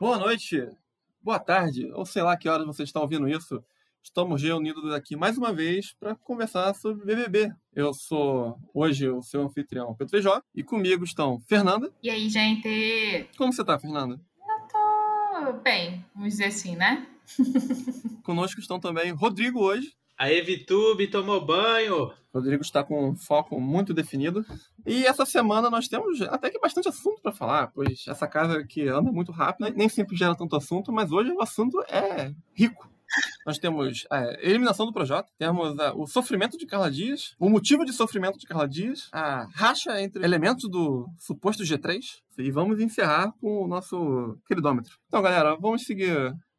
Boa noite, boa tarde, ou sei lá que horas você está ouvindo isso. Estamos reunidos aqui mais uma vez para conversar sobre BBB. Eu sou hoje o seu anfitrião Pedro Feijó e comigo estão Fernanda. E aí, gente? Como você tá, Fernanda? Eu tô bem, vamos dizer assim, né? Conosco estão também Rodrigo hoje. A Evitube tomou banho. Rodrigo está com um foco muito definido. E essa semana nós temos até que bastante assunto para falar, pois essa casa que anda muito rápido nem sempre gera tanto assunto, mas hoje o assunto é rico. Nós temos a eliminação do Projota, temos a, o sofrimento de Carla Dias, o motivo de sofrimento de Carla Dias, a racha entre elementos do suposto G3, e vamos encerrar com o nosso queridômetro. Então, galera, vamos seguir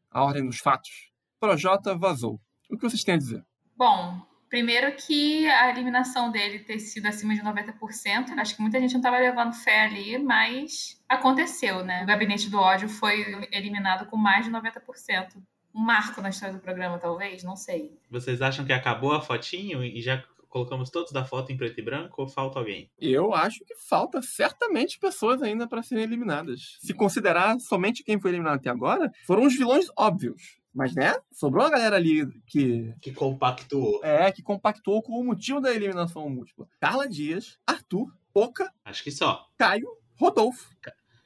a ordem dos fatos. Projota vazou. O que vocês têm a dizer? Bom, primeiro que a eliminação dele ter sido acima de 90%, acho que muita gente não estava levando fé ali, mas aconteceu, né? O gabinete do ódio foi eliminado com mais de 90%. Um marco na história do programa, talvez, não sei. Vocês acham que acabou a fotinho e já colocamos todos da foto em preto e branco ou falta alguém? Eu acho que falta certamente pessoas ainda para serem eliminadas. Se considerar somente quem foi eliminado até agora, foram os vilões óbvios. Mas, né? Sobrou uma galera ali que. Que compactuou. É, que compactuou com o motivo da eliminação múltipla. Carla Dias, Arthur, Poca. Acho que só. Caio, Rodolfo.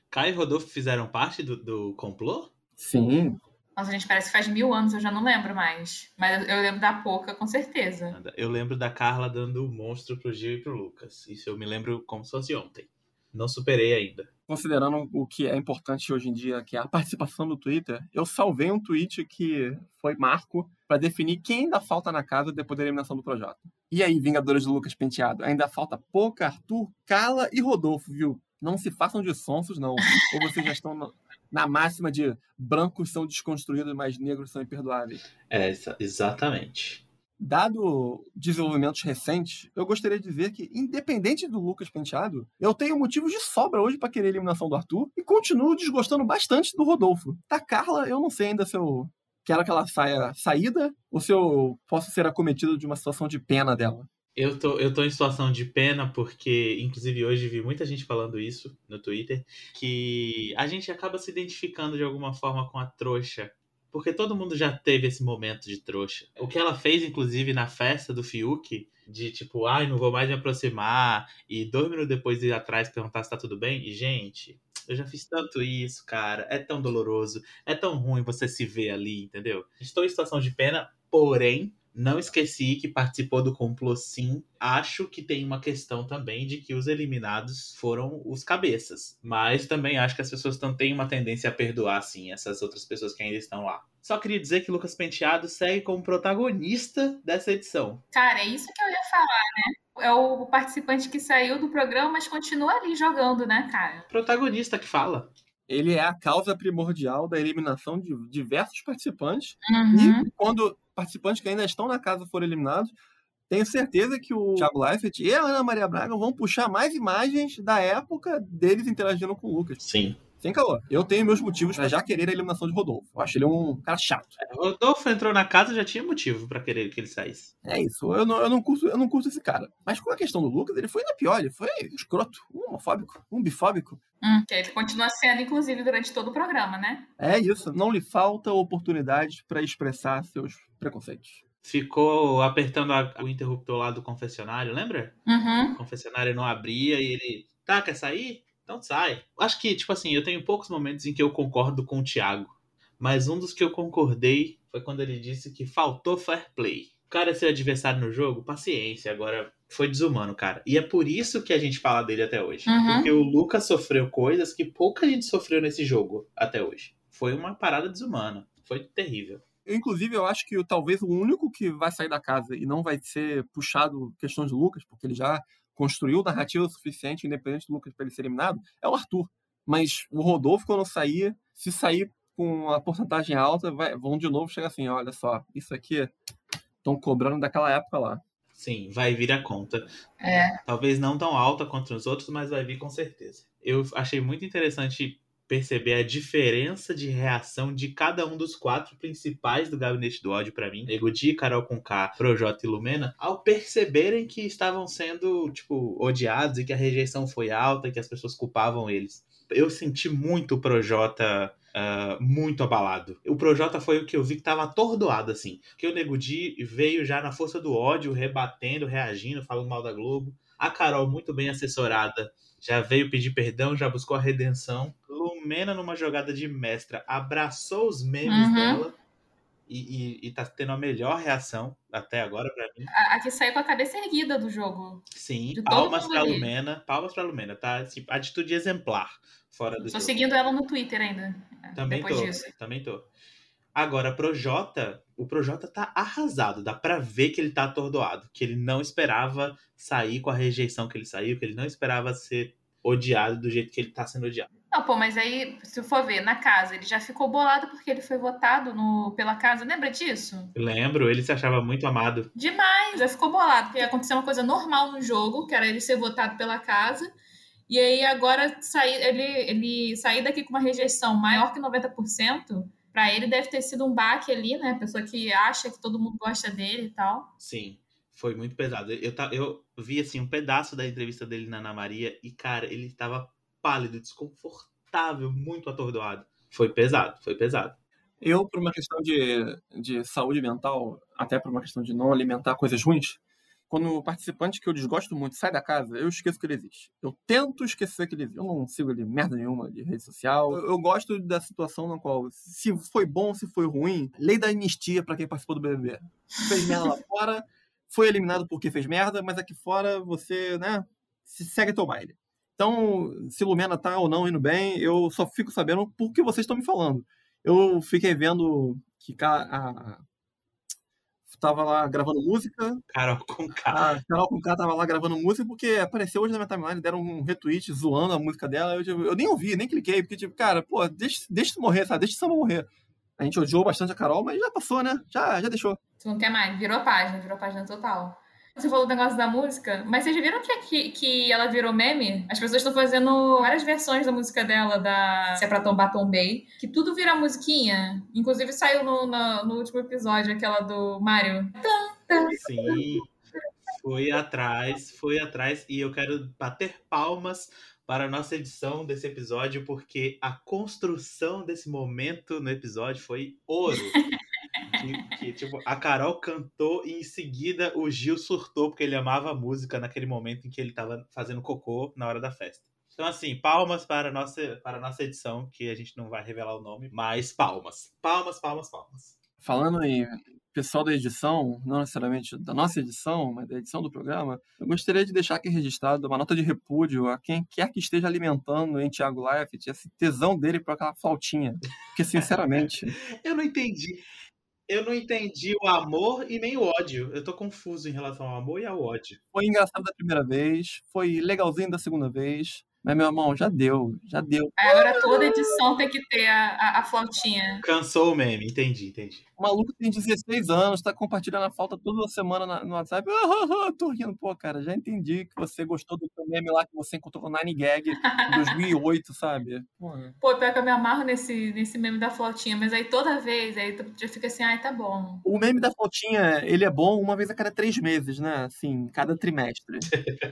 Caio e Rodolfo fizeram parte do, do complô? Sim. Nossa, gente, parece que faz mil anos, eu já não lembro mais. Mas eu lembro da Poca, com certeza. Eu lembro da Carla dando o monstro pro Gil e pro Lucas. Isso eu me lembro como se fosse ontem. Não superei ainda considerando o que é importante hoje em dia, que é a participação do Twitter, eu salvei um tweet que foi marco para definir quem ainda falta na casa depois da eliminação do projeto. E aí, Vingadores do Lucas Penteado? Ainda falta Pouca, Arthur, Carla e Rodolfo, viu? Não se façam de sonsos, não. Ou vocês já estão na máxima de brancos são desconstruídos, mas negros são imperdoáveis. É, exatamente. Dado desenvolvimentos recentes, eu gostaria de dizer que, independente do Lucas Penteado, eu tenho motivos de sobra hoje para querer a eliminação do Arthur e continuo desgostando bastante do Rodolfo. Da Carla, eu não sei ainda se eu quero que ela saia saída ou se eu posso ser acometido de uma situação de pena dela. Eu tô, eu tô em situação de pena porque, inclusive, hoje vi muita gente falando isso no Twitter, que a gente acaba se identificando de alguma forma com a trouxa porque todo mundo já teve esse momento de trouxa. O que ela fez, inclusive, na festa do Fiuk, de tipo, ai, não vou mais me aproximar, e dois minutos depois ir atrás perguntar se tá tudo bem. E, gente, eu já fiz tanto isso, cara. É tão doloroso, é tão ruim você se ver ali, entendeu? Estou em situação de pena, porém, não esqueci que participou do complô sim. Acho que tem uma questão também de que os eliminados foram os cabeças. Mas também acho que as pessoas têm uma tendência a perdoar, sim, essas outras pessoas que ainda estão lá. Só queria dizer que Lucas Penteado segue como protagonista dessa edição. Cara, é isso que eu ia falar, né? É o participante que saiu do programa, mas continua ali jogando, né, cara? Protagonista que fala ele é a causa primordial da eliminação de diversos participantes. Uhum. E quando participantes que ainda estão na casa forem eliminados, tenho certeza que o Thiago Leifert e a Ana Maria Braga vão puxar mais imagens da época deles interagindo com o Lucas. Sim. Sem calor. Eu tenho meus motivos para já querer a eliminação de Rodolfo. Eu acho ele um cara chato. É, Rodolfo entrou na casa já tinha motivo para querer que ele saísse. É isso. Eu não, eu, não curto, eu não curto esse cara. Mas com a questão do Lucas, ele foi na pior. Ele foi escroto, um homofóbico, um bifóbico. Hum, que ele continua sendo, inclusive, durante todo o programa, né? É isso. Não lhe falta oportunidades para expressar seus preconceitos ficou apertando a, o interruptor lá do confessionário, lembra? Uhum. O confessionário não abria e ele, tá, quer sair? Então sai. Acho que, tipo assim, eu tenho poucos momentos em que eu concordo com o Thiago. Mas um dos que eu concordei foi quando ele disse que faltou fair play. O cara é seu adversário no jogo, paciência. Agora, foi desumano, cara. E é por isso que a gente fala dele até hoje. Uhum. Porque o Lucas sofreu coisas que pouca gente sofreu nesse jogo até hoje. Foi uma parada desumana. Foi terrível. Inclusive, eu acho que talvez o único que vai sair da casa e não vai ser puxado questões de Lucas, porque ele já construiu narrativa suficiente, independente do Lucas, para ele ser eliminado, é o Arthur. Mas o Rodolfo, quando sair, se sair com uma porcentagem alta, vai, vão de novo chegar assim: olha só, isso aqui estão cobrando daquela época lá. Sim, vai vir a conta. É. Talvez não tão alta quanto os outros, mas vai vir com certeza. Eu achei muito interessante perceber a diferença de reação de cada um dos quatro principais do gabinete do ódio para mim, Egudi, Carol Conká, Projota e Lumena, ao perceberem que estavam sendo, tipo, odiados e que a rejeição foi alta, que as pessoas culpavam eles. Eu senti muito o Projota uh, muito abalado. O Projota foi o que eu vi que tava atordoado, assim. Porque o Nego Di veio já na força do ódio, rebatendo, reagindo, falando mal da Globo. A Carol, muito bem assessorada, já veio pedir perdão, já buscou a redenção. Lumena, numa jogada de mestra, abraçou os memes Uhum. dela e, e, e tá tendo a melhor reação até agora pra mim. A, a que saiu com a cabeça erguida do jogo. Sim, palmas pra ali. Lumena, palmas pra Lumena, tá? Assim, atitude exemplar fora do Tô jogo. seguindo ela no Twitter ainda. Também depois tô, disso. também tô. Agora, Projota, o Projota tá arrasado, dá pra ver que ele tá atordoado, que ele não esperava sair com a rejeição que ele saiu, que ele não esperava ser odiado do jeito que ele tá sendo odiado. Não, pô, mas aí, se for ver, na casa, ele já ficou bolado porque ele foi votado no, pela casa. Lembra disso? Lembro, ele se achava muito amado. Demais, já ficou bolado. Porque aconteceu uma coisa normal no jogo, que era ele ser votado pela casa. E aí agora sair, ele, ele sair daqui com uma rejeição maior que 90%, pra ele deve ter sido um baque ali, né? Pessoa que acha que todo mundo gosta dele e tal. Sim, foi muito pesado. Eu, eu vi, assim, um pedaço da entrevista dele na Ana Maria e, cara, ele tava pálido, desconfortável, muito atordoado. Foi pesado, foi pesado. Eu, por uma questão de, de saúde mental, até por uma questão de não alimentar coisas ruins, quando o participante que eu desgosto muito sai da casa, eu esqueço que ele existe. Eu tento esquecer que ele existe. Eu não sigo ele merda nenhuma de rede social. Eu, eu gosto da situação na qual, se foi bom, se foi ruim, lei da anistia pra quem participou do BBB. Fez merda lá fora, foi eliminado porque fez merda, mas aqui fora você, né, se segue teu baile. Então, se Lumena tá ou não indo bem, eu só fico sabendo porque vocês estão me falando. Eu fiquei vendo que a, tava lá gravando música, Carol com K. a Carol com K tava lá gravando música porque apareceu hoje na minha timeline, deram um retweet zoando a música dela. Eu, tipo, eu nem ouvi, nem cliquei, porque, tipo, cara, pô, deixa, deixa isso morrer, sabe? Deixa o samba morrer. A gente odiou bastante a Carol, mas já passou, né? Já, já deixou. Tu não quer mais, virou página, virou página total. Você falou do negócio da música, mas vocês viram que, que, que ela virou meme? As pessoas estão fazendo várias versões da música dela, da Se é pra tombar, tombei, que tudo vira musiquinha. Inclusive saiu no, no, no último episódio, aquela do Mario. Sim, foi atrás, foi atrás. E eu quero bater palmas para a nossa edição desse episódio, porque a construção desse momento no episódio foi ouro. Que, que, tipo, a Carol cantou e em seguida o Gil surtou porque ele amava a música naquele momento em que ele tava fazendo cocô na hora da festa. Então, assim, palmas para a nossa, para a nossa edição, que a gente não vai revelar o nome, mas palmas. Palmas, palmas, palmas. Falando em pessoal da edição, não necessariamente da nossa edição, mas da edição do programa, eu gostaria de deixar aqui registrado uma nota de repúdio a quem quer que esteja alimentando em Thiago Leifert esse tesão dele por aquela flautinha. Porque, sinceramente, Eu não entendi. Eu não entendi o amor e nem o ódio. Eu tô confuso em relação ao amor e ao ódio. foi engraçado da primeira vez, foi legalzinho da segunda vez, mas, meu irmão, já deu, já deu. Aí agora toda edição tem que ter a, a, a flautinha. Cansou o meme, entendi, entendi. O maluco tem 16 anos, tá compartilhando a falta toda semana na- no WhatsApp. Ah, ah, ah, tô rindo. Pô, cara, já entendi que você gostou do meme lá que você encontrou no Nine Gag em 2008, sabe? Porra. Pô, pior que eu me amarro nesse, nesse meme da flautinha, mas aí toda vez, aí tu já fica assim, ai, tá bom. O meme da flautinha, ele é bom uma vez a cada três meses, né? Assim, cada trimestre.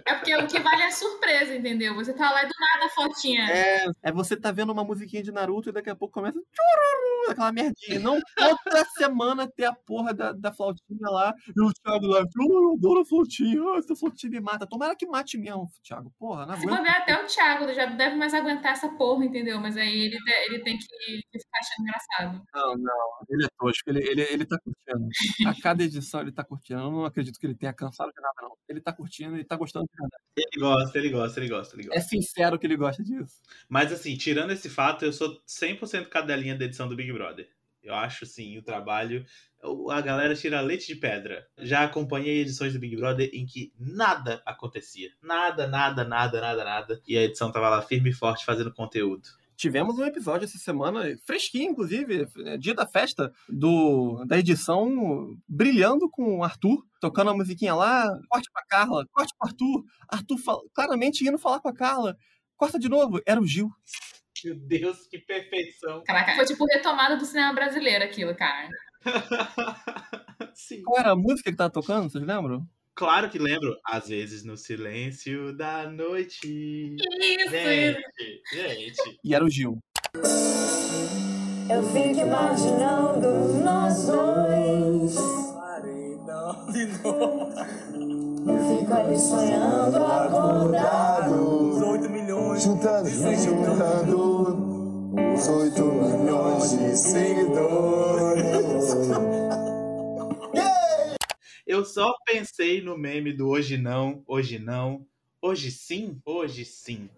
É porque o que vale é a surpresa, entendeu? Você tá lá e do nada a flautinha. É, é você tá vendo uma musiquinha de Naruto e daqui a pouco começa tchururu, aquela merdinha. Não outra semana ter a porra da, da flautinha lá e o Thiago lá, oh, eu adoro a flautinha, essa flautinha me mata. Tomara que mate mesmo, Thiago. Porra, não Se aguento. bobear até o Thiago já deve mais aguentar essa porra, entendeu? Mas aí ele, ele tem que, ficar achando engraçado. Não, não, ele é tosco, ele, ele, ele tá curtindo. A cada edição ele tá curtindo. Eu não acredito que ele tenha cansado de nada, não. Ele tá curtindo e tá gostando de verdade. Ele gosta, ele gosta, ele gosta, ele gosta. É sincero que ele gosta disso. Mas assim, tirando esse fato, eu sou 100% cadelinha da edição do Big Brother. Eu acho, sim, o trabalho. A galera tira leite de pedra. Já acompanhei edições do Big Brother em que nada acontecia. Nada, nada, nada, nada, nada. E a edição tava lá firme e forte fazendo conteúdo. Tivemos um episódio essa semana, fresquinho, inclusive, é, dia da festa, do, da edição, brilhando com o Arthur, tocando a musiquinha lá, corte pra Carla, corte pro Arthur, Arthur fala- claramente indo falar com a Carla, corta de novo, era o Gil. Meu Deus, que perfeição. Caraca, foi tipo retomada do cinema brasileiro aquilo, cara. Sim. Qual era a música que tava tocando, vocês lembram? Claro que lembro. Às vezes no silêncio da noite. Isso. Gente, gente. E era o Gil. Eu fico imaginando nós dois. Eu fico ali sonhando, acordado. Os 8 milhões. Juntando, juntando os 8 milhões de seguidores. Eu só pensei no meme do hoje não, hoje não, hoje sim, hoje sim.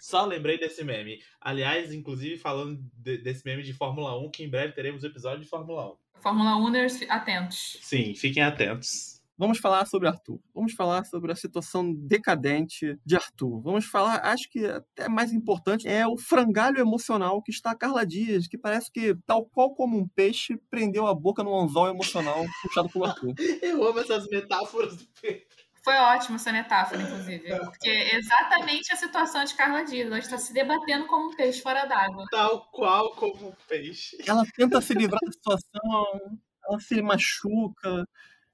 Só lembrei desse meme. Aliás, inclusive falando de- desse meme de Fórmula 1, que em breve teremos episódio de Fórmula 1. Fórmula 1ers, atentos. Sim, fiquem atentos. Vamos falar sobre Arthur. Vamos falar sobre a situação decadente de Arthur. Vamos falar, acho que até mais importante, é o frangalho emocional que está a Carla Dias, que parece que, tal qual como um peixe, prendeu a boca no anzol emocional puxado pelo Arthur. Eu amo essas metáforas do Pedro. Foi ótimo essa metáfora, inclusive. Porque é exatamente a situação de Carla Dias. Ela está se debatendo como um peixe fora d'água. Tal qual como um peixe. Ela tenta se livrar da situação, ela se machuca.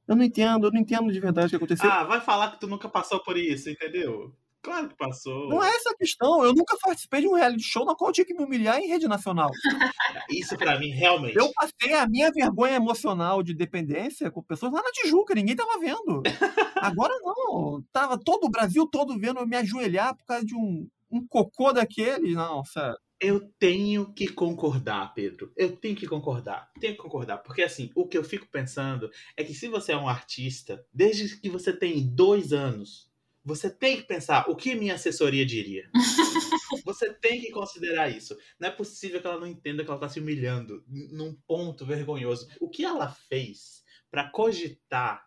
Eu não entendo, eu não entendo de verdade o que aconteceu. Ah, vai falar que tu nunca passou por isso, entendeu? Claro que passou. Não é essa a questão. Eu nunca participei de um reality show na qual eu tinha que me humilhar em rede nacional. Isso pra mim, realmente. Eu passei a minha vergonha emocional de dependência com pessoas lá na Tijuca, ninguém tava vendo. Agora não. Tava todo o Brasil todo vendo eu me ajoelhar por causa de um, um cocô daquele. Não, sério. Eu tenho que concordar, Pedro. Eu tenho que concordar. Tenho que concordar. Porque, assim, o que eu fico pensando é que se você é um artista, desde que você tem dois anos, você tem que pensar o que minha assessoria diria. Você tem que considerar isso. Não é possível que ela não entenda que ela tá se humilhando num ponto vergonhoso. O que ela fez pra cogitar,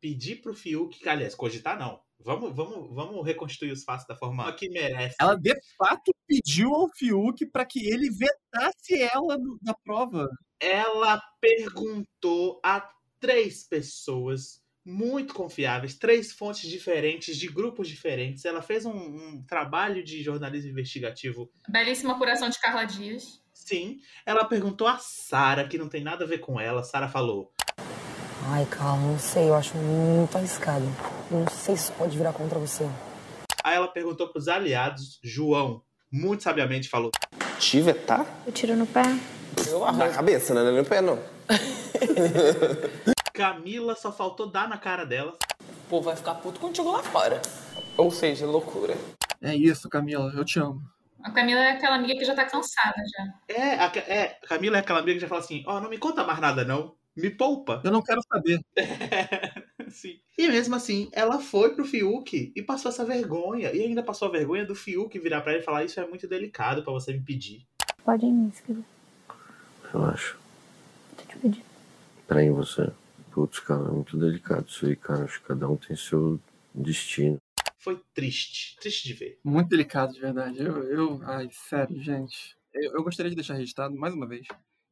pedir pro Fiuk, que, aliás, cogitar não. Vamos, vamos, vamos reconstituir os fatos da forma que merece. Ela de fato pediu ao Fiuk para que ele vetasse ela no- na prova. ela perguntou a três pessoas muito confiáveis, três fontes diferentes, de grupos diferentes. Ela fez um, um trabalho de jornalismo investigativo. Belíssima apuração de Carla Dias. Sim, ela perguntou a Sara, que não tem nada a ver com ela. Sara falou: Ai, Carla, não sei, eu acho muito arriscado. Eu não sei se pode virar contra você. Aí ela perguntou pros aliados. João, muito sabiamente, falou: Te vetar? Eu tiro no pé. Na cabeça, né? Não é no pé, não. Camila só faltou dar na cara dela. O povo vai ficar puto contigo lá fora. Ou seja, loucura. É isso, Camila, eu te amo. A Camila é aquela amiga que já tá cansada já. É, a, é, a Camila é aquela amiga que já fala assim: Ó, não me conta mais nada, não. Me poupa. Eu não quero saber. Sim. E mesmo assim, ela foi pro Fiuk e passou essa vergonha. E ainda passou a vergonha do Fiuk virar pra ele e falar: Isso é muito delicado pra você me pedir. Pode ir, me escrever. Relaxa. Tô te pedindo. Peraí, você. Putz, cara, é muito delicado isso aí, cara. Acho que cada um tem seu destino. Foi triste. Triste de ver. Muito delicado, de verdade. Eu, eu ai, sério, gente. Eu, eu gostaria de deixar registrado, mais uma vez,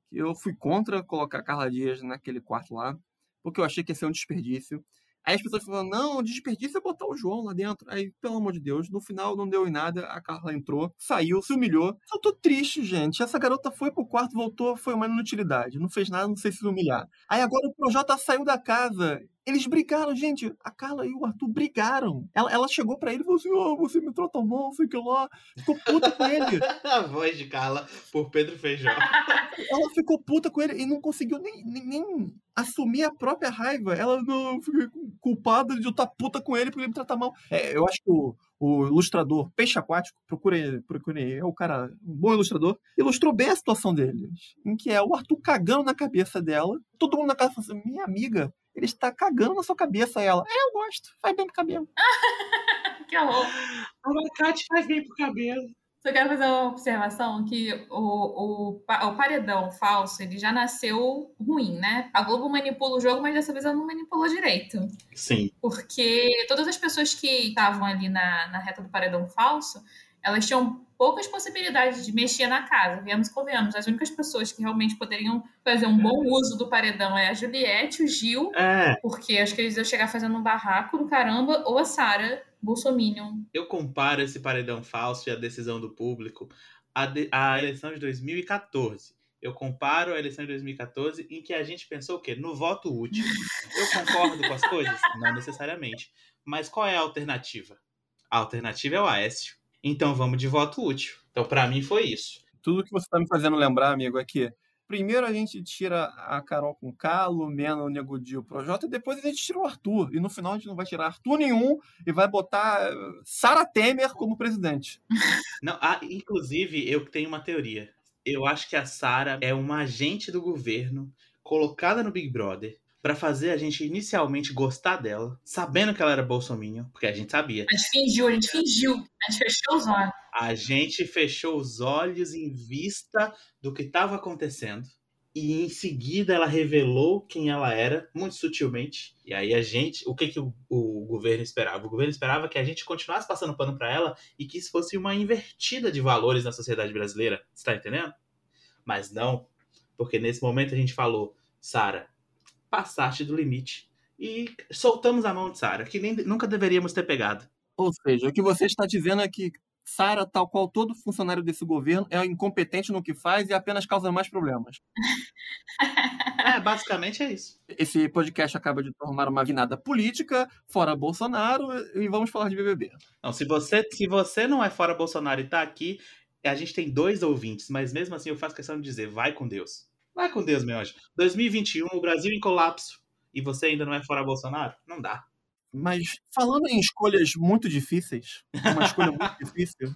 que eu fui contra colocar Carla Dias naquele quarto lá, porque eu achei que ia ser um desperdício. Aí as pessoas falaram, não, desperdício é botar o João lá dentro. Aí, pelo amor de Deus, no final não deu em nada, a Carla entrou, saiu, se humilhou. Eu tô triste, gente. Essa garota foi pro quarto, voltou, foi uma inutilidade. Não fez nada, não sei se humilhar. Aí agora o Projota saiu da casa. Eles brigaram, gente. A Carla e o Arthur brigaram. Ela, ela chegou pra ele e falou assim: Ó, você me trata mal, sei que lá. Ficou puta com ele. a voz de Carla por Pedro Feijão. Ela ficou puta com ele e não conseguiu nem, nem, nem assumir a própria raiva. Ela não fiquei culpada de eu estar puta com ele porque ele me trata mal. É, eu acho que o, o ilustrador Peixe Aquático, procure, procure, é o cara, um bom ilustrador, ilustrou bem a situação deles. Em que é o Arthur cagando na cabeça dela. Todo mundo na casa falando assim: minha amiga, ele está cagando na sua cabeça. Ela, é, eu gosto, faz bem pro cabelo. que horror. Abacate faz bem pro cabelo. Só quero fazer uma observação que o, o, o paredão falso, ele já nasceu ruim, né? A Globo manipula o jogo, mas dessa vez ela não manipulou direito. Sim. Porque todas as pessoas que estavam ali na, na reta do paredão falso, elas tinham poucas possibilidades de mexer na casa. Viemos e convenhamos. As únicas pessoas que realmente poderiam fazer um bom uso do paredão é a Juliette, o Gil, É, porque acho que eles iam chegar fazendo um barraco do caramba, ou a Sara, Bolsominion. eu comparo esse paredão falso e a decisão do público à, de- à eleição de 2014. Eu comparo a eleição de 2014 em que a gente pensou o quê? No voto útil. Eu concordo com as coisas? Não necessariamente. Mas qual é a alternativa? A alternativa é o Aécio. Então vamos de voto útil. Então, pra mim, foi isso. Tudo que você tá me fazendo lembrar, amigo, é que primeiro a gente tira a Carol com K, Lumena, o Nego Di, o Projota, e depois a gente tira o Arthur. E no final a gente não vai tirar Arthur nenhum e vai botar eh, Sarah Temer como presidente. Não, ah, inclusive, eu tenho uma teoria. Eu acho que a Sarah é uma agente do governo colocada no Big Brother pra fazer a gente inicialmente gostar dela, sabendo que ela era bolsominion, porque a gente sabia. A gente fingiu, a gente fingiu. A gente fechou os olhos. A gente fechou os olhos em vista do que estava acontecendo. E em seguida ela revelou quem ela era, muito sutilmente. E aí a gente. O que, que o, o governo esperava? O governo esperava que a gente continuasse passando pano pra ela e que isso fosse uma invertida de valores na sociedade brasileira. Você tá entendendo? Mas não. Porque nesse momento a gente falou, Sara, passaste do limite. E soltamos a mão de Sara, que nem, nunca deveríamos ter pegado. Ou seja, o que você está dizendo é que Sara, tal qual todo funcionário desse governo, é incompetente no que faz e apenas causa mais problemas. É, basicamente é isso. Esse podcast acaba de tomar uma vinada política, fora Bolsonaro, e vamos falar de BBB. Não, se você, se você não é fora Bolsonaro e tá aqui, a gente tem dois ouvintes, mas mesmo assim eu faço questão de dizer, vai com Deus. Vai com Deus, meu anjo. 2021, o Brasil em colapso, e você ainda não é fora Bolsonaro? Não dá. Mas falando em escolhas muito difíceis, uma escolha muito difícil,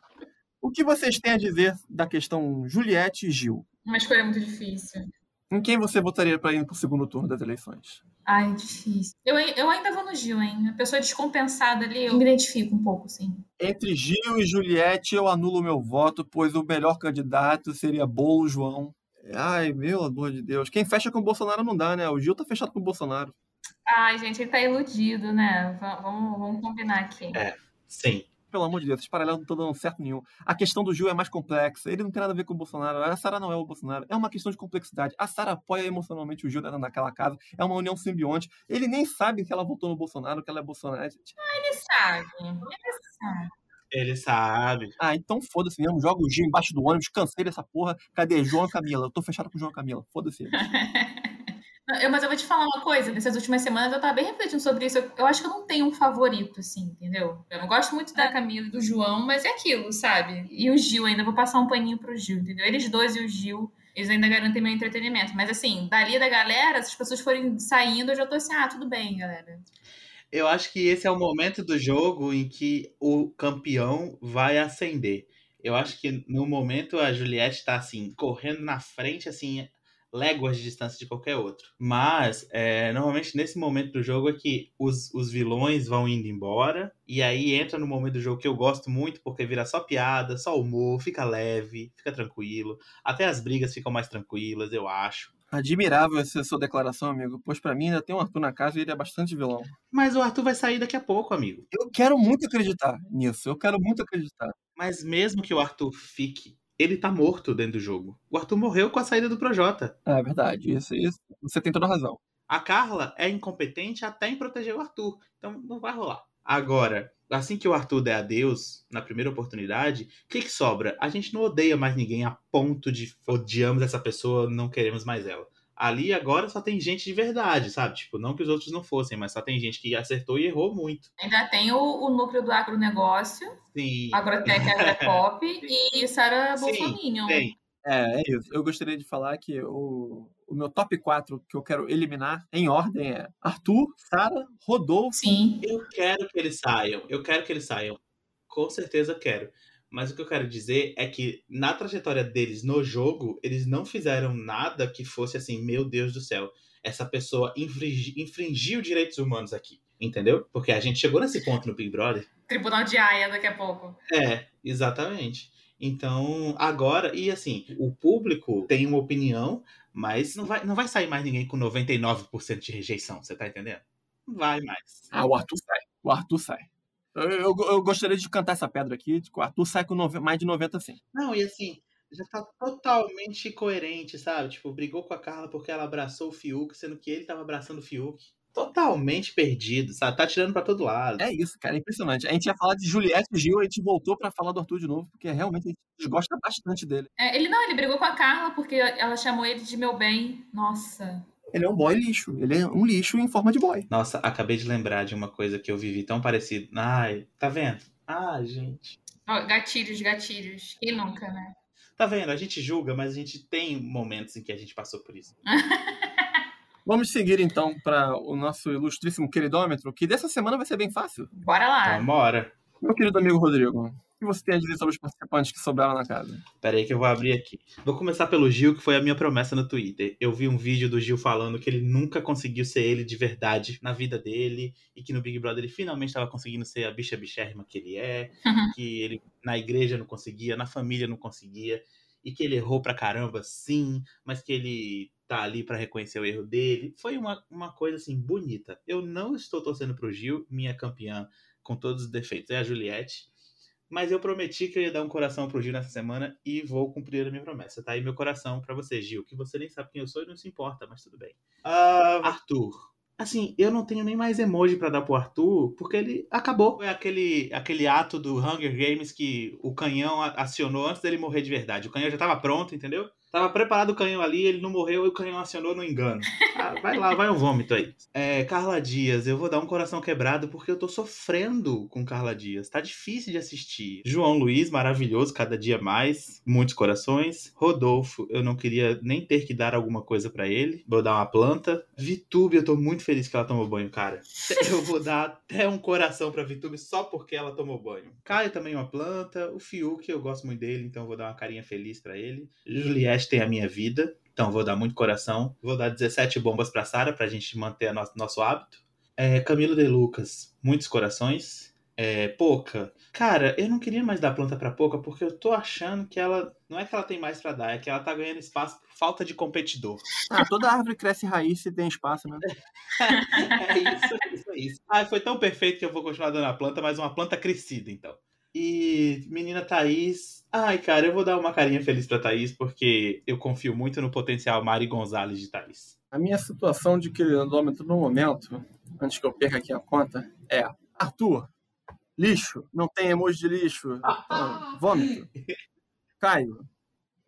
o que vocês têm a dizer da questão Juliette e Gil? Uma escolha muito difícil. Em quem você votaria para ir pro segundo turno das eleições? Ai, difícil. Eu, eu ainda vou no Gil, hein? A pessoa descompensada ali, eu me identifico um pouco, sim. Entre Gil e Juliette, eu anulo meu voto, pois o melhor candidato seria Bolo João. Ai, meu amor de Deus. Quem fecha com o Bolsonaro não dá, né? O Gil tá fechado com o Bolsonaro. Ai, gente, ele tá iludido, né? Va- Vamos, vamos combinar aqui. É, sim. Pelo amor de Deus, esses paralelos não estão dando certo nenhum. A questão do Gil é mais complexa. Ele não tem nada a ver com o Bolsonaro. A Sara não é o Bolsonaro. É uma questão de complexidade. A Sara apoia emocionalmente o Gil dentro daquela casa. É uma união simbionte. Ele nem sabe que ela votou no Bolsonaro, que ela é Bolsonaro. Ele sabe. Ele sabe. Ele sabe. Ah, então foda-se mesmo. Joga o Gil embaixo do ônibus, cansei dessa porra. Cadê João e Camila? Eu tô fechado com o João e Camila. Foda-se. eu- mas eu vou te falar uma coisa, nessas últimas semanas eu tava bem refletindo sobre isso. Eu, eu acho que eu não tenho um favorito, assim, entendeu? Eu não gosto muito da Camila e do João, mas é aquilo, sabe? E o Gil ainda, vou passar um paninho pro Gil, entendeu? Eles dois e o Gil, eles ainda garantem meu entretenimento. Mas assim, dali da galera, se as pessoas forem saindo, eu já tô assim, ah, tudo bem, galera. Eu acho que esse é o momento do jogo em que o campeão vai ascender. Eu acho que no momento a Juliette tá assim, correndo na frente, assim, léguas de distância de qualquer outro. Mas, é, normalmente nesse momento do jogo é que os, os vilões vão indo embora. E aí entra no momento do jogo que eu gosto muito, porque vira só piada, só humor, fica leve, fica tranquilo. Até as brigas ficam mais tranquilas, eu acho. Admirável essa sua declaração, amigo. Pois pra mim ainda tem um Arthur na casa e ele é bastante vilão. Mas o Arthur vai sair daqui a pouco, amigo. Eu quero muito acreditar nisso. Eu quero muito acreditar. Mas mesmo que o Arthur fique, ele tá morto dentro do jogo. O Arthur morreu com a saída do Projota. É verdade. Isso, isso. Você tem toda a razão. A Carla é incompetente até em proteger o Arthur. Então não vai rolar. Agora, assim que o Arthur der adeus, na primeira oportunidade, o que, que sobra? A gente não odeia mais ninguém a ponto de odiamos essa pessoa, não queremos mais ela. Ali agora só tem gente de verdade, sabe? Tipo, não que os outros não fossem, mas só tem gente que acertou e errou muito. Ainda tem o, o núcleo do agronegócio, Sim. Agrotec Agropop e Sara. Tem. É, é isso. Eu gostaria de falar que o, o meu top 4 que eu quero eliminar em ordem é Arthur, Sara, Rodolfo. Sim. Eu quero que eles saiam. Eu quero que eles saiam. Com certeza quero. Mas o que eu quero dizer é que na trajetória deles no jogo, eles não fizeram nada que fosse assim, meu Deus do céu, essa pessoa infringi- infringiu direitos humanos aqui. Entendeu? Porque a gente chegou nesse ponto no Big Brother. Tribunal de Haia daqui a pouco. É, exatamente. Então, agora, e assim, o público tem uma opinião, mas não vai, não vai sair mais ninguém com 99% de rejeição, você tá entendendo? Não vai mais. Ah, o Arthur sai. O Arthur sai. Eu, eu, eu gostaria de cantar essa pedra aqui. que O Arthur sai com nove- mais de 90 sim. Não, e assim, já tá totalmente coerente, sabe? Tipo, brigou com a Carla porque ela abraçou o Fiuk, sendo que ele tava abraçando o Fiuk. Totalmente perdido, sabe? Tá tirando pra todo lado. É isso, cara. É impressionante. A gente ia falar de Juliette e Gil, a gente voltou pra falar do Arthur de novo, porque realmente a gente gosta bastante dele. É, ele não, ele brigou com a Carla porque ela chamou ele de meu bem. Nossa. Ele é um boy lixo. Ele é um lixo em forma de boy. Nossa, acabei de lembrar de uma coisa que eu vivi tão parecido. Ai, tá vendo? Ai, gente. Gatilhos, gatilhos. Quem nunca, né? Tá vendo? A gente julga, mas a gente tem momentos em que a gente passou por isso. Vamos seguir então para o nosso ilustríssimo queridômetro, que dessa semana vai ser bem fácil. Bora lá. Então, bora. Meu querido amigo Rodrigo, o que você tem a dizer sobre os participantes que sobraram na casa? Pera aí que eu vou abrir aqui. Vou começar pelo Gil, que foi a minha promessa no Twitter. Eu vi um vídeo do Gil falando que ele nunca conseguiu ser ele de verdade na vida dele e que no Big Brother ele finalmente estava conseguindo ser a bicha bichérrima que ele é, que ele na igreja não conseguia, na família não conseguia e que ele errou pra caramba, sim, mas que ele tá ali pra reconhecer o erro dele. Foi uma, uma coisa assim bonita. Eu não estou torcendo pro Gil, minha campeã com todos os defeitos é a Juliette. Mas eu prometi que eu ia dar um coração pro Gil nessa semana e vou cumprir a minha promessa. Tá aí meu coração pra você, Gil, que você nem sabe quem eu sou e não se importa, mas tudo bem. Ah, Arthur. Assim, eu não tenho nem mais emoji pra dar pro Arthur, porque ele acabou. Foi aquele, aquele ato do Hunger Games que o canhão acionou antes dele morrer de verdade. O canhão já tava pronto, entendeu? Tava preparado o canhão ali, ele não morreu e o canhão acionou no engano. Ah, vai lá, vai um vômito aí. É, Carla Dias, eu vou dar um coração quebrado porque eu tô sofrendo com Carla Dias. Tá difícil de assistir. João Luiz, maravilhoso, cada dia mais. Muitos corações. Rodolfo, eu não queria nem ter que dar alguma coisa pra ele. Vou dar uma planta. Vitube, eu tô muito feliz que ela tomou banho, cara. Eu vou dar até um coração pra Vitube só porque ela tomou banho. Caio também uma planta. O Fiuk, eu gosto muito dele, então vou dar uma carinha feliz pra ele. Juliette tem a minha vida. Então vou dar muito coração. Vou dar 17 bombas pra Sara pra gente manter a nosso, hábito. É, Camilo de Lucas, muitos corações. É, Poca. Cara, eu não queria mais dar planta pra Poca porque eu tô achando que ela. Não é que ela tem mais pra dar, é que ela tá ganhando espaço por falta de competidor. Ah, toda árvore cresce raiz se tem espaço, né? É isso, é isso, é isso. Ah, foi tão perfeito que eu vou continuar dando a planta, mas uma planta crescida, então. E menina Thaís. Ai, cara, eu vou dar uma carinha feliz pra Thaís, porque eu confio muito no potencial Mari Gonzalez de Thaís. A minha situação de queridômetro no momento, antes que eu perca aqui a conta, é Arthur, lixo, não tem emoji de lixo, então, vômito. Caio,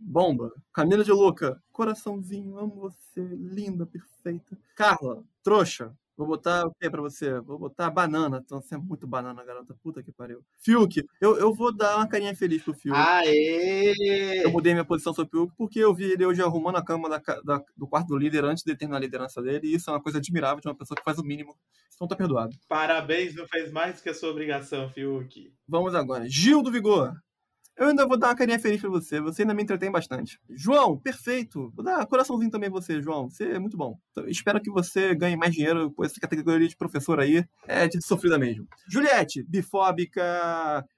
bomba. Camila de Luca, coraçãozinho, amo você, linda, perfeita. Carla, trouxa, vou botar o que pra você? Vou botar banana, então você é muito banana, garota, puta que pariu. Fiuk, eu, eu vou dar uma carinha feliz pro Fiuk. Aê! Eu mudei minha posição sobre o Fiuk porque eu vi ele hoje arrumando a cama da da- do quarto do líder antes de terminar a liderança dele. E isso é uma coisa admirável de uma pessoa que faz o mínimo. Então tá perdoado. Parabéns, não fez mais que a sua obrigação, Fiuk. Vamos agora. Gil do Vigor. Eu ainda vou dar uma carinha feliz pra você. Você ainda me entretém bastante. João, perfeito. Vou dar coraçãozinho também pra você, João. Você é muito bom. Então, espero que você ganhe mais dinheiro com essa categoria de professor aí. É de sofrida mesmo. Juliette, bifóbica.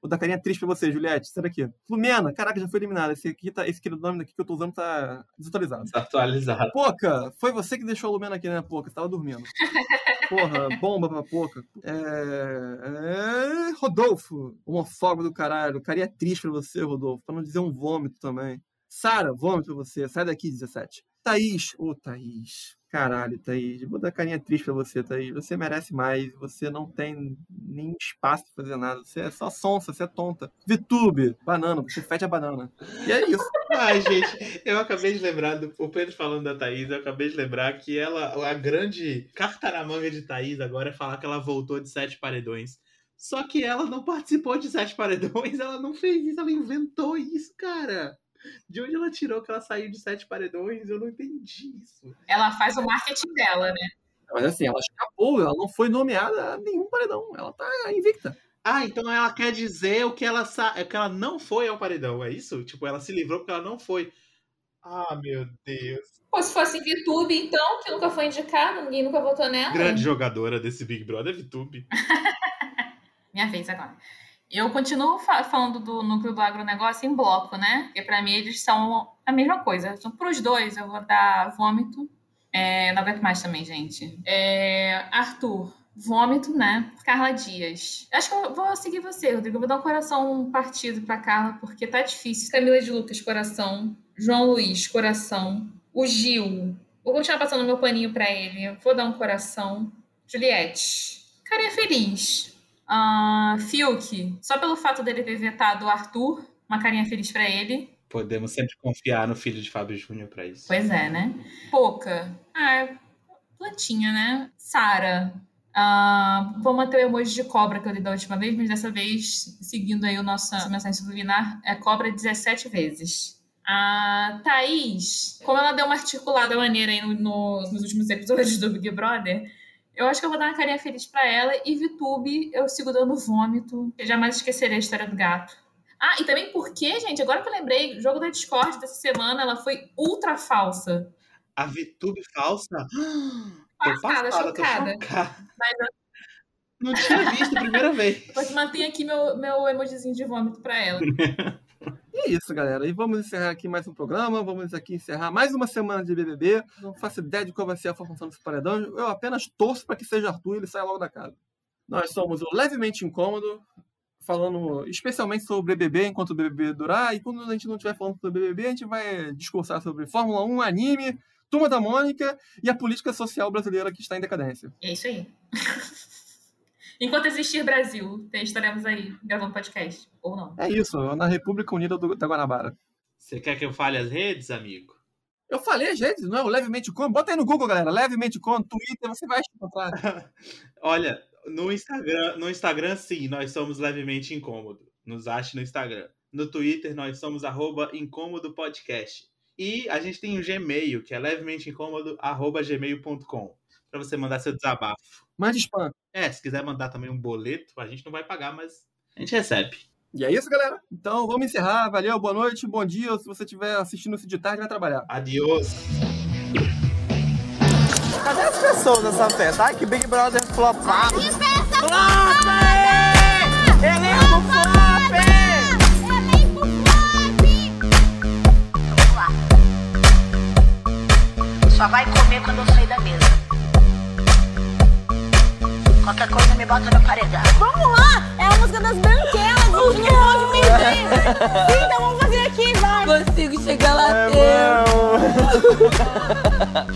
Vou dar carinha triste pra você, Juliette. Sai daqui. Lumena, caraca, já foi eliminada. Esse aqui tá. Esse aqui, nome daqui que eu tô usando tá desatualizado. Atualizado. Poca, foi você que deixou a Lumena aqui, né, Poca? Você tava dormindo. Porra, bomba pra Poca. É... é... Rodolfo, homofóbico do caralho. Carinha triste pra você, Rodolfo. Pra não dizer um vômito também. Sara, vômito pra você. Sai daqui, 17. Thaís. Ô, Thaís. Caralho, Thaís. Vou dar carinha triste pra você, Thaís. Você merece mais. Você não tem nem espaço pra fazer nada. Você é só sonsa, você é tonta. Vitube, banana. Você fede a banana. E é isso. Ai, gente, eu acabei de lembrar, do, o Pedro falando da Thaís, eu acabei de lembrar que ela, a grande carta na manga de Thaís agora é falar que ela voltou de sete paredões. Só que ela não participou de sete paredões, ela não fez isso, ela inventou isso, cara. De onde ela tirou que ela saiu de sete paredões? Eu não entendi isso. Ela faz o marketing dela, né? Mas assim, ela escapou, ela não foi nomeada a nenhum paredão. Ela tá invicta. Ah, então ela quer dizer o que ela sa... é que ela não foi ao paredão, é isso? Tipo, ela se livrou porque ela não foi. Ah, meu Deus. Pô, se fosse VTube, então, que nunca foi indicada, ninguém nunca votou nela. Grande jogadora desse Big Brother, VTube. Minha vez agora. Eu continuo fa- falando do núcleo do agronegócio em bloco, né? Porque pra mim eles são a mesma coisa. Então, pros dois, eu vou dar vômito. É, não aguento mais também, gente. É, Arthur, vômito, né? Carla Dias. Acho que eu vou seguir você, Rodrigo. Eu vou dar um coração partido pra Carla, porque tá difícil. Camila de Lucas, coração. João Luiz, coração. O Gil. Vou continuar passando meu paninho pra ele. Vou dar um coração. Juliette. Carinha feliz. Ah, Fiuk, só pelo fato dele ter vetado o Arthur, uma carinha feliz pra ele. Podemos sempre confiar no filho de Fábio Júnior pra isso. Pois é, né? Poca. Ah, plantinha, né? Sara. Ah, vou manter o emoji de cobra que eu dei da última vez, mas dessa vez, seguindo aí o nosso, nossa mensagem subliminar, é cobra 17 vezes. A Thaís, como ela deu uma articulada maneira aí no, no, nos últimos episódios do Big Brother, eu acho que eu vou dar uma carinha feliz pra ela. E VTube, eu sigo dando vômito. Eu jamais esquecerei a história do gato. Ah, e também porque, gente, agora que eu lembrei, o jogo da Discord dessa semana, ela foi ultra falsa. A VTube falsa? Tô Passada, passada, chocada. tô chocada. Mas eu Não tinha visto a primeira vez. Mas mantenho aqui meu, meu emojizinho de vômito pra ela. E é isso, galera. E vamos encerrar aqui mais um programa. Vamos aqui encerrar mais uma semana de BBB. Não faço ideia de qual vai ser a formação desse paredão. Eu apenas torço para que seja Arthur e ele saia logo da casa. Nós somos o Levemente Incômodo, falando especialmente sobre BBB enquanto o BBB durar. E quando a gente não estiver falando sobre BBB, a gente vai discursar sobre Fórmula 1, anime, Turma da Mônica e a política social brasileira que está em decadência. É isso aí. Enquanto existir Brasil, estaremos aí gravando podcast. Ou não. É isso, na República Unida do, da Guanabara. Você quer que eu fale as redes, amigo? Eu falei, gente, não é o Levemente Incômodo? Bota aí no Google, galera. Levemente Incômodo, Twitter, você vai encontrar. Olha, no Instagram, no Instagram, sim, nós somos levemente incômodo. Nos ache no Instagram. No Twitter, nós somos arroba incômodo podcast. E a gente tem um Gmail, que é levemente incômodo, arroba gmail.com. Pra você mandar seu desabafo. Mande spam. É, se quiser mandar também um boleto, a gente não vai pagar, mas a gente recebe. E é isso, galera. Então vamos encerrar. Valeu, boa noite, bom dia. Se você estiver assistindo isso de tarde, vai trabalhar. Adiós. Cadê as pessoas dessa festa? Ai, que Big Brother flopado. Flop! Elenco flop! Só vai comer quando eu sair da mesa. Qualquer coisa me bota no paredão. Vamos lá! É a música das branquelas, os milhões de perder. Então vamos fazer aqui, vai! Consigo chegar lá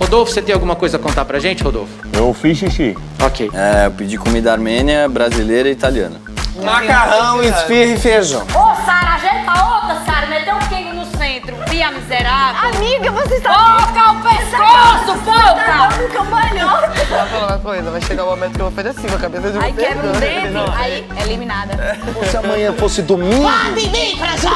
Rodolfo, você tem alguma coisa a contar pra gente, Rodolfo? Eu fiz xixi. Ok. É, eu pedi comida armênia, brasileira e italiana. Macarrão, esfirra e feijão. Ô, Sara, Via miserável. Amiga, você está... Foca o pescoço, foca! um cambalhão. Ela falou uma coisa, vai chegar o momento que eu vou fazer assim com a cabeça de Aí vocês, quebra um dente, Não. aí é eliminada. Se amanhã fosse domingo, Pode vir pra já!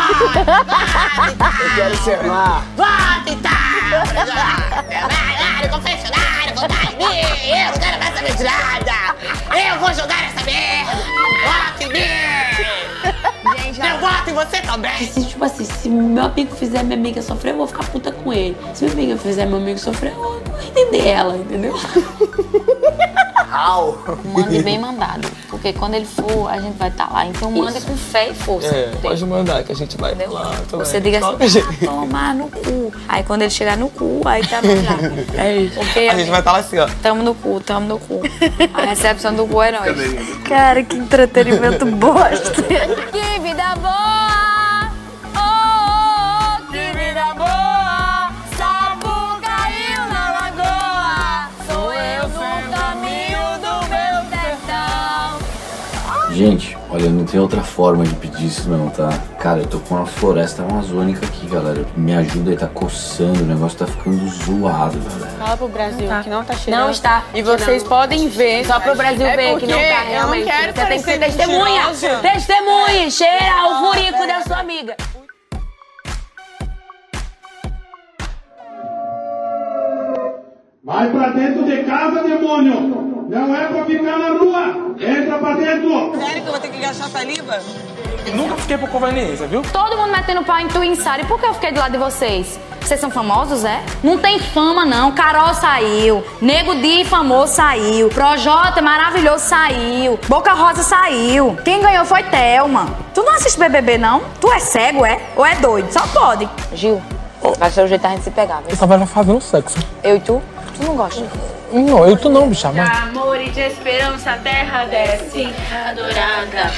eu quero ser lá. Pode tá! Vai lá no confessionário, em mim! Eu não quero mais saber de nada! Eu vou jogar essa merda! Vote em mim! Gente, Eu voto em você também! Se, tipo assim, se meu amigo fizer minha amiga sofrer, eu vou ficar puta com ele. Se minha amiga fizer meu amigo sofrer, eu vou entender ela, entendeu? Mande bem mandado. Porque quando ele for, a gente vai estar lá. Então manda com fé e força. É, pode mandar que a gente vai Entendeu? lá também. Você diga assim, ah, tomar no cu. Aí quando ele chegar no cu, aí tá bom já. É isso. Porque A gente vai estar lá assim, ó. Tamo no cu, tamo no cu. A recepção do cu é nós. Cara, que entretenimento bosta. Que vida boa! Gente, olha, não tem outra forma de pedir isso não, tá? Cara, eu tô com uma floresta amazônica aqui, galera. Me ajuda aí, tá coçando, o negócio tá ficando zoado, galera. Fala pro Brasil que não tá cheirando. Não está. E vocês podem ver. Só pro Brasil É ver que não tá realmente. Eu não quero Você tem que ser testemunha. mentirosa. Testemunha. Cheira o furico da sua amiga. Vai pra dentro de casa, demônio! Não é pra ficar na rua! Gastar saliva? Nunca fiquei por conveniência, viu? Todo mundo metendo pau em tu e em Sara. E por que eu fiquei do lado de vocês? Vocês são famosos, é? Não tem fama, não. Carol saiu. Nego Di famoso saiu. Projota maravilhoso saiu. Boca Rosa saiu. Quem ganhou foi Thelma. Tu não assiste BBB, não? Tu é cego, é? Ou é doido? Só pode. Gil, vai ser o jeito da gente se pegar, viu? Eu tava fazendo sexo. Eu e tu? Tu não gosta? Não, eu tu não, bicha, mas... Amor e de esperança, a terra desce. Adorada.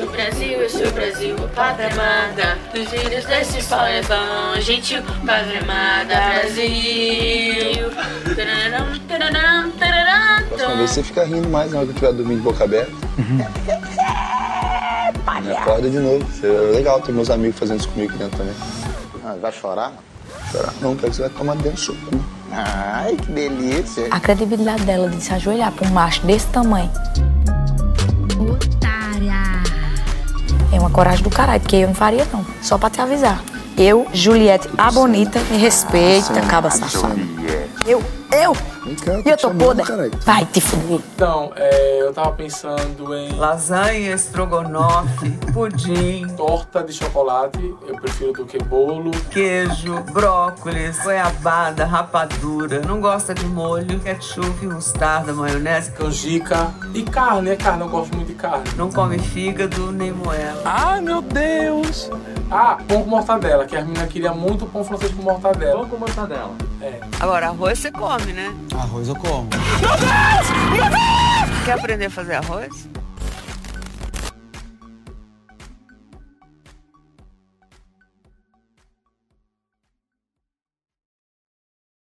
No Brasil, eu sou o Brasil, pátria amada. Os filhos desse sol levam gentil, pátria amada. Brasil. Tararam, tararam, tararam, Próxima vez você fica rindo mais na hora que eu estiver dormindo de boca aberta. Me acorda de novo. É legal ter meus amigos fazendo isso comigo aqui dentro também. Ah, vai chorar? Chorar não, quero que você vai tomar dentro do seu cu. Ai, que delícia. A credibilidade dela de se ajoelhar pra um macho desse tamanho. Otária. É uma coragem do caralho, porque eu não faria, não. Só pra te avisar. Eu, Juliette, a bonita, me respeita, acaba safado. Eu, eu? E eu tô podre? Vai te fuder. Então, é, eu tava pensando em Lasanha, estrogonofe, pudim, torta de chocolate, eu prefiro do que bolo. queijo, brócolis, goiabada, rapadura. Não gosta de molho, ketchup, mostarda, maionese. Canjica e carne, é carne, eu gosto muito de carne. Não come fígado nem moela. Ah, meu Deus! Ah, pão com mortadela, que a menina queria muito pão francês com mortadela. Pão com mortadela. É. Agora, arroz você come, né? Arroz eu como. Quer aprender a fazer arroz?